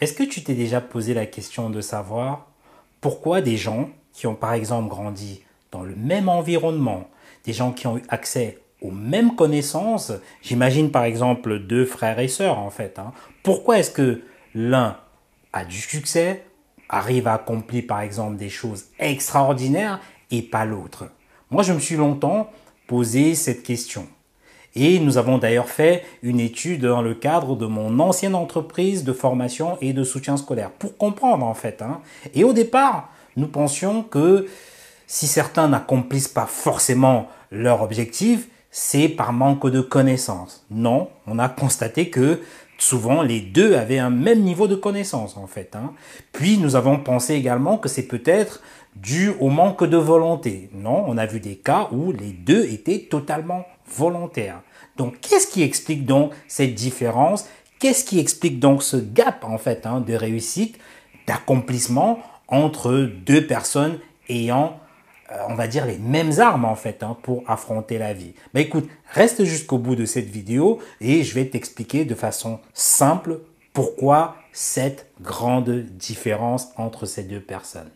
Est-ce que tu t'es déjà posé la question de savoir pourquoi des gens qui ont par exemple grandi dans le même environnement, des gens qui ont eu accès aux mêmes connaissances, j'imagine par exemple deux frères et sœurs en fait, hein, pourquoi est-ce que l'un a du succès, arrive à accomplir par exemple des choses extraordinaires et pas l'autre? Moi je me suis longtemps posé cette question. Et nous avons d'ailleurs fait une étude dans le cadre de mon ancienne entreprise de formation et de soutien scolaire pour comprendre en fait. Hein. Et au départ, nous pensions que si certains n'accomplissent pas forcément leur objectif, c'est par manque de connaissances. Non, on a constaté que souvent les deux avaient un même niveau de connaissance en fait. Hein. Puis nous avons pensé également que c'est peut-être dû au manque de volonté. Non, on a vu des cas où les deux étaient totalement volontaires. Donc, qu'est-ce qui explique donc cette différence? Qu'est-ce qui explique donc ce gap en fait hein, de réussite, d'accomplissement entre deux personnes ayant, euh, on va dire, les mêmes armes en fait hein, pour affronter la vie? Mais écoute, reste jusqu'au bout de cette vidéo et je vais t'expliquer de façon simple pourquoi cette grande différence entre ces deux personnes.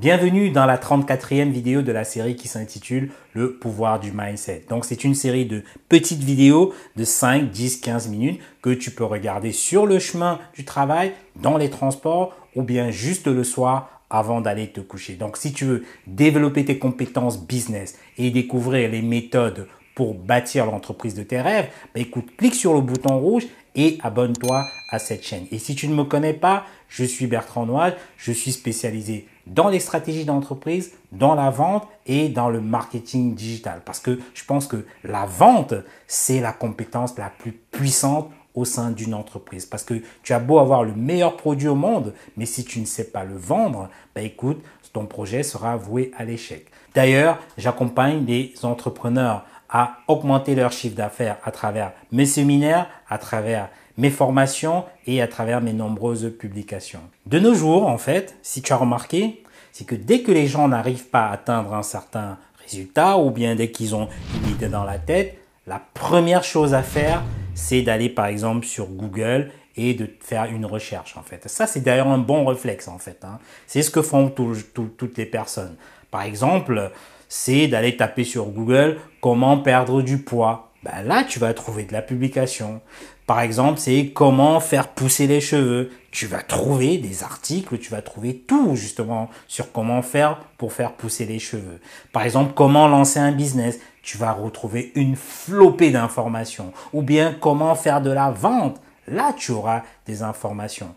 Bienvenue dans la 34e vidéo de la série qui s'intitule Le pouvoir du mindset. Donc c'est une série de petites vidéos de 5, 10, 15 minutes que tu peux regarder sur le chemin du travail, dans les transports ou bien juste le soir avant d'aller te coucher. Donc si tu veux développer tes compétences business et découvrir les méthodes pour bâtir l'entreprise de tes rêves, bah écoute, clique sur le bouton rouge et abonne-toi à cette chaîne. Et si tu ne me connais pas, je suis Bertrand Noise, je suis spécialisé dans les stratégies d'entreprise, dans la vente et dans le marketing digital. Parce que je pense que la vente, c'est la compétence la plus puissante au sein d'une entreprise. Parce que tu as beau avoir le meilleur produit au monde, mais si tu ne sais pas le vendre, bah écoute, ton projet sera voué à l'échec. D'ailleurs, j'accompagne des entrepreneurs à augmenter leur chiffre d'affaires à travers mes séminaires, à travers mes formations et à travers mes nombreuses publications. De nos jours, en fait, si tu as remarqué, c'est que dès que les gens n'arrivent pas à atteindre un certain résultat ou bien dès qu'ils ont une idée dans la tête, la première chose à faire, c'est d'aller par exemple sur Google de faire une recherche en fait. Ça, c'est d'ailleurs un bon réflexe en fait. Hein. C'est ce que font toutes les personnes. Par exemple, c'est d'aller taper sur Google comment perdre du poids. Ben là, tu vas trouver de la publication. Par exemple, c'est comment faire pousser les cheveux. Tu vas trouver des articles, tu vas trouver tout justement sur comment faire pour faire pousser les cheveux. Par exemple, comment lancer un business. Tu vas retrouver une flopée d'informations. Ou bien comment faire de la vente. Là, tu auras des informations.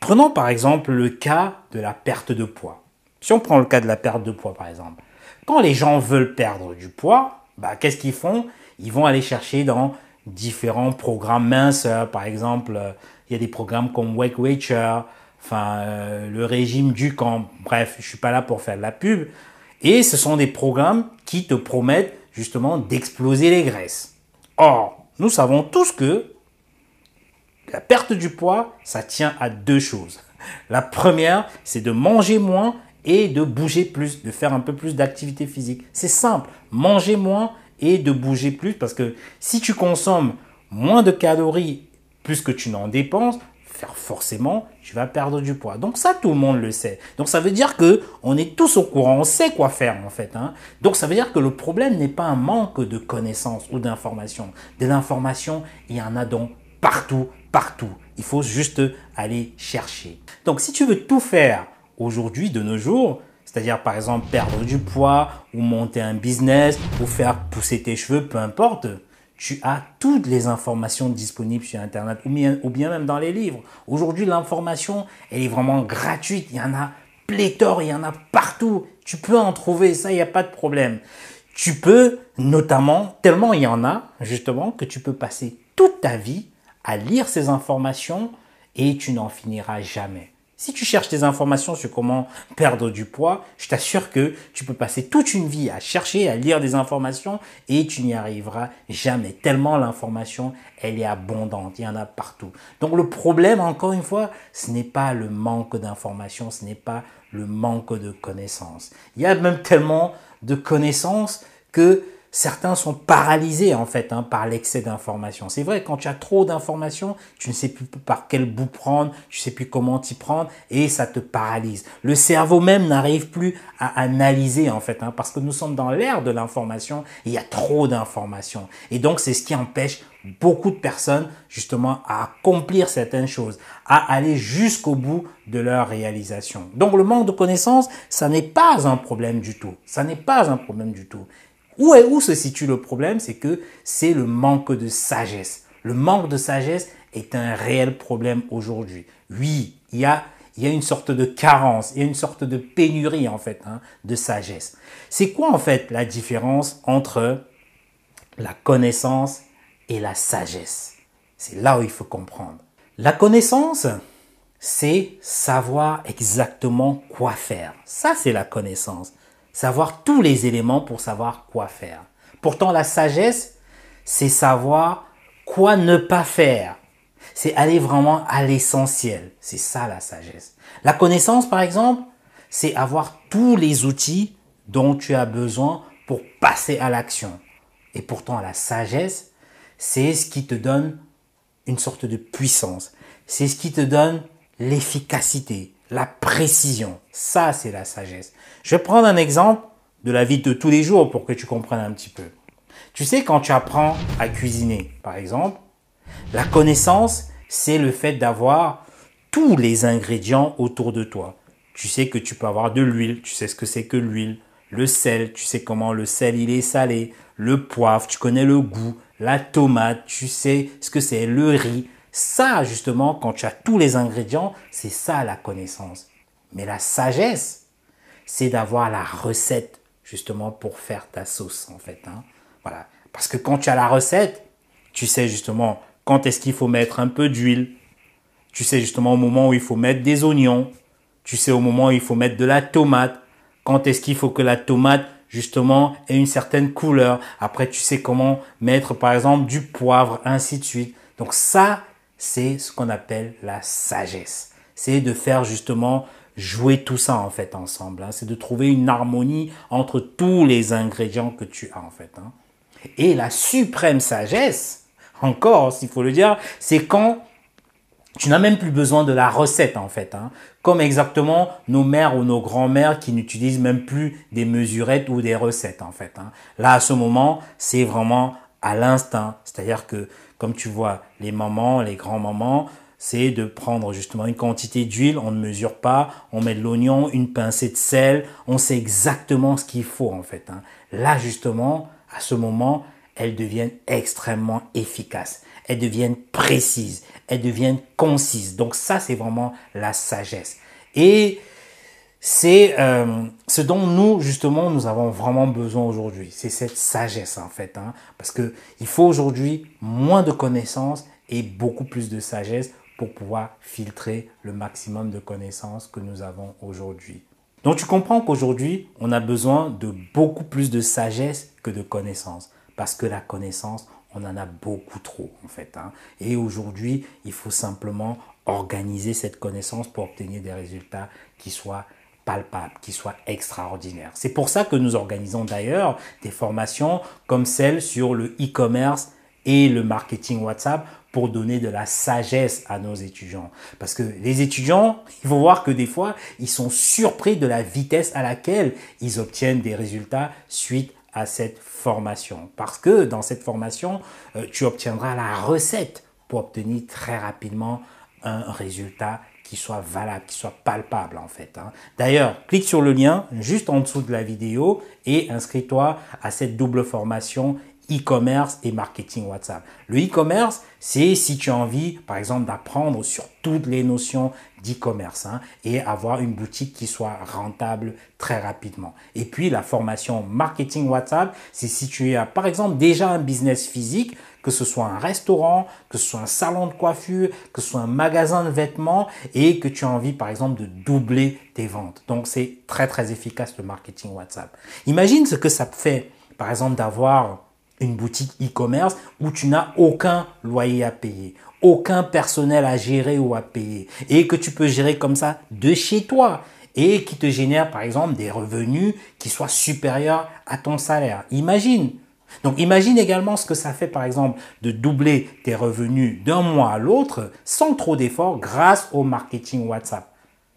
Prenons par exemple le cas de la perte de poids. Si on prend le cas de la perte de poids par exemple. Quand les gens veulent perdre du poids, bah, qu'est-ce qu'ils font? Ils vont aller chercher dans différents programmes minces. Par exemple, euh, il y a des programmes comme Wake Watcher, enfin, euh, le régime du camp. Bref, je suis pas là pour faire de la pub. Et ce sont des programmes qui te promettent justement d'exploser les graisses. Or, nous savons tous que la perte du poids, ça tient à deux choses. La première, c'est de manger moins et de bouger plus, de faire un peu plus d'activité physique. C'est simple, manger moins et de bouger plus parce que si tu consommes moins de calories plus que tu n'en dépenses, forcément, tu vas perdre du poids. Donc ça, tout le monde le sait. Donc ça veut dire que on est tous au courant, on sait quoi faire en fait. Hein. Donc ça veut dire que le problème n'est pas un manque de connaissances ou d'informations. De l'information, il y en a donc partout, partout. Il faut juste aller chercher. Donc si tu veux tout faire aujourd'hui, de nos jours, c'est-à-dire par exemple perdre du poids ou monter un business ou faire pousser tes cheveux, peu importe, tu as toutes les informations disponibles sur Internet ou bien, même dans les livres. Aujourd'hui, l'information, elle est vraiment gratuite. Il y en a pléthore, il y en a partout. Tu peux en trouver, ça, il n'y a pas de problème. Tu peux notamment, tellement il y en a, justement, que tu peux passer toute ta vie à lire ces informations et tu n'en finiras jamais. Si tu cherches des informations sur comment perdre du poids, je t'assure que tu peux passer toute une vie à chercher, à lire des informations et tu n'y arriveras jamais. Tellement l'information, elle est abondante, il y en a partout. Donc le problème, encore une fois, ce n'est pas le manque d'informations, ce n'est pas le manque de connaissances. Il y a même tellement de connaissances que certains sont paralysés en fait hein, par l'excès d'informations. C'est vrai, quand tu as trop d'informations, tu ne sais plus par quel bout prendre, tu ne sais plus comment t'y prendre et ça te paralyse. Le cerveau même n'arrive plus à analyser en fait, hein, parce que nous sommes dans l'ère de l'information, il y a trop d'informations. Et donc c'est ce qui empêche beaucoup de personnes justement à accomplir certaines choses, à aller jusqu'au bout de leur réalisation. Donc le manque de connaissances, ça n'est pas un problème du tout. Ça n'est pas un problème du tout. Où, se situe le problème? C'est que c'est le manque de sagesse. Le manque de sagesse est un réel problème aujourd'hui. Oui, il y a, il y a une sorte de carence, il y a une sorte de pénurie en fait hein, de sagesse. C'est quoi en fait la différence entre la connaissance et la sagesse? C'est là où il faut comprendre. La connaissance, c'est savoir exactement quoi faire. Ça, c'est la connaissance savoir tous les éléments pour savoir quoi faire. Pourtant, la sagesse, c'est savoir quoi ne pas faire. C'est aller vraiment à l'essentiel. C'est ça la sagesse. La connaissance, par exemple, c'est avoir tous les outils dont tu as besoin pour passer à l'action. Et pourtant, la sagesse, c'est ce qui te donne une sorte de puissance. C'est ce qui te donne l'efficacité, la précision. Ça, c'est la sagesse. Je vais prendre un exemple de la vie de tous les jours pour que tu comprennes un petit peu. Tu sais, quand tu apprends à cuisiner, par exemple, la connaissance, c'est le fait d'avoir tous les ingrédients autour de toi. Tu sais que tu peux avoir de l'huile, tu sais ce que c'est que l'huile, le sel, tu sais comment le sel il est salé, le poivre, tu connais le goût, la tomate, tu sais ce que c'est le riz, ça, justement, quand tu as tous les ingrédients, c'est ça la connaissance. Mais la sagesse, c'est d'avoir la recette, justement, pour faire ta sauce, en fait. Hein. Voilà. Parce que quand tu as la recette, tu sais justement quand est-ce qu'il faut mettre un peu d'huile. Tu sais justement au moment où il faut mettre des oignons. Tu sais au moment où il faut mettre de la tomate. Quand est-ce qu'il faut que la tomate justement ait une certaine couleur. Après, tu sais comment mettre par exemple du poivre, ainsi de suite. Donc ça, c'est ce qu'on appelle la sagesse. C'est de faire justement jouer tout ça en fait ensemble. Hein. C'est de trouver une harmonie entre tous les ingrédients que tu as en fait. Hein. Et la suprême sagesse, encore s'il faut le dire, c'est quand tu n'as même plus besoin de la recette en fait. Hein. Comme exactement nos mères ou nos grands-mères qui n'utilisent même plus des mesurettes ou des recettes en fait. Là à ce moment, c'est vraiment à l'instinct. C'est-à-dire que comme tu vois, les mamans, les grands-mamans, c'est de prendre justement une quantité d'huile, on ne mesure pas, on met de l'oignon, une pincée de sel, on sait exactement ce qu'il faut en fait. Hein. Là justement, à ce moment, elles deviennent extrêmement efficaces, elles deviennent précises, elles deviennent concises. Donc ça, c'est vraiment la sagesse. Et c'est euh, ce dont nous justement nous avons vraiment besoin aujourd'hui. C'est cette sagesse en fait, hein, parce que il faut aujourd'hui moins de connaissances et beaucoup plus de sagesse pour pouvoir filtrer le maximum de connaissances que nous avons aujourd'hui. Donc tu comprends qu'aujourd'hui on a besoin de beaucoup plus de sagesse que de connaissances, parce que la connaissance on en a beaucoup trop en fait. Hein. Et aujourd'hui il faut simplement organiser cette connaissance pour obtenir des résultats qui soient palpable, qui soit extraordinaire. C'est pour ça que nous organisons d'ailleurs des formations comme celle sur le e-commerce et le marketing WhatsApp pour donner de la sagesse à nos étudiants. Parce que les étudiants, il faut voir que des fois, ils sont surpris de la vitesse à laquelle ils obtiennent des résultats suite à cette formation. Parce que dans cette formation, euh, tu obtiendras la recette pour obtenir très rapidement un résultat soit valable, qui soit palpable en fait. Hein. D'ailleurs, clique sur le lien juste en dessous de la vidéo et inscris-toi à cette double formation e-commerce et marketing WhatsApp. Le e-commerce, c'est si tu as envie, par exemple, d'apprendre sur toutes les notions d'e-commerce hein, et avoir une boutique qui soit rentable très rapidement. Et puis la formation marketing WhatsApp, c'est si tu as, par exemple, déjà un business physique, que ce soit un restaurant, que ce soit un salon de coiffure, que ce soit un magasin de vêtements et que tu as envie par exemple de doubler tes ventes. Donc c'est très très efficace le marketing WhatsApp. Imagine ce que ça te fait par exemple d'avoir une boutique e-commerce où tu n'as aucun loyer à payer, aucun personnel à gérer ou à payer et que tu peux gérer comme ça de chez toi et qui te génère par exemple des revenus qui soient supérieurs à ton salaire. Imagine, Donc imagine également ce que ça fait par exemple de doubler tes revenus d'un mois à l'autre sans trop d'efforts grâce au marketing WhatsApp.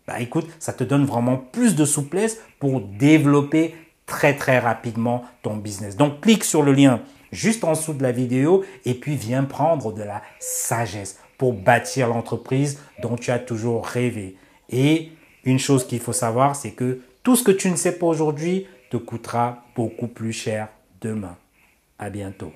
Bah écoute, ça te donne vraiment plus de souplesse pour développer très très rapidement ton business. Donc clique sur le lien juste en dessous de la vidéo et puis viens prendre de la sagesse pour bâtir l'entreprise dont tu as toujours rêvé. Et une chose qu'il faut savoir, c'est que tout ce que tu ne sais pas aujourd'hui te coûtera beaucoup plus cher demain. À bientôt.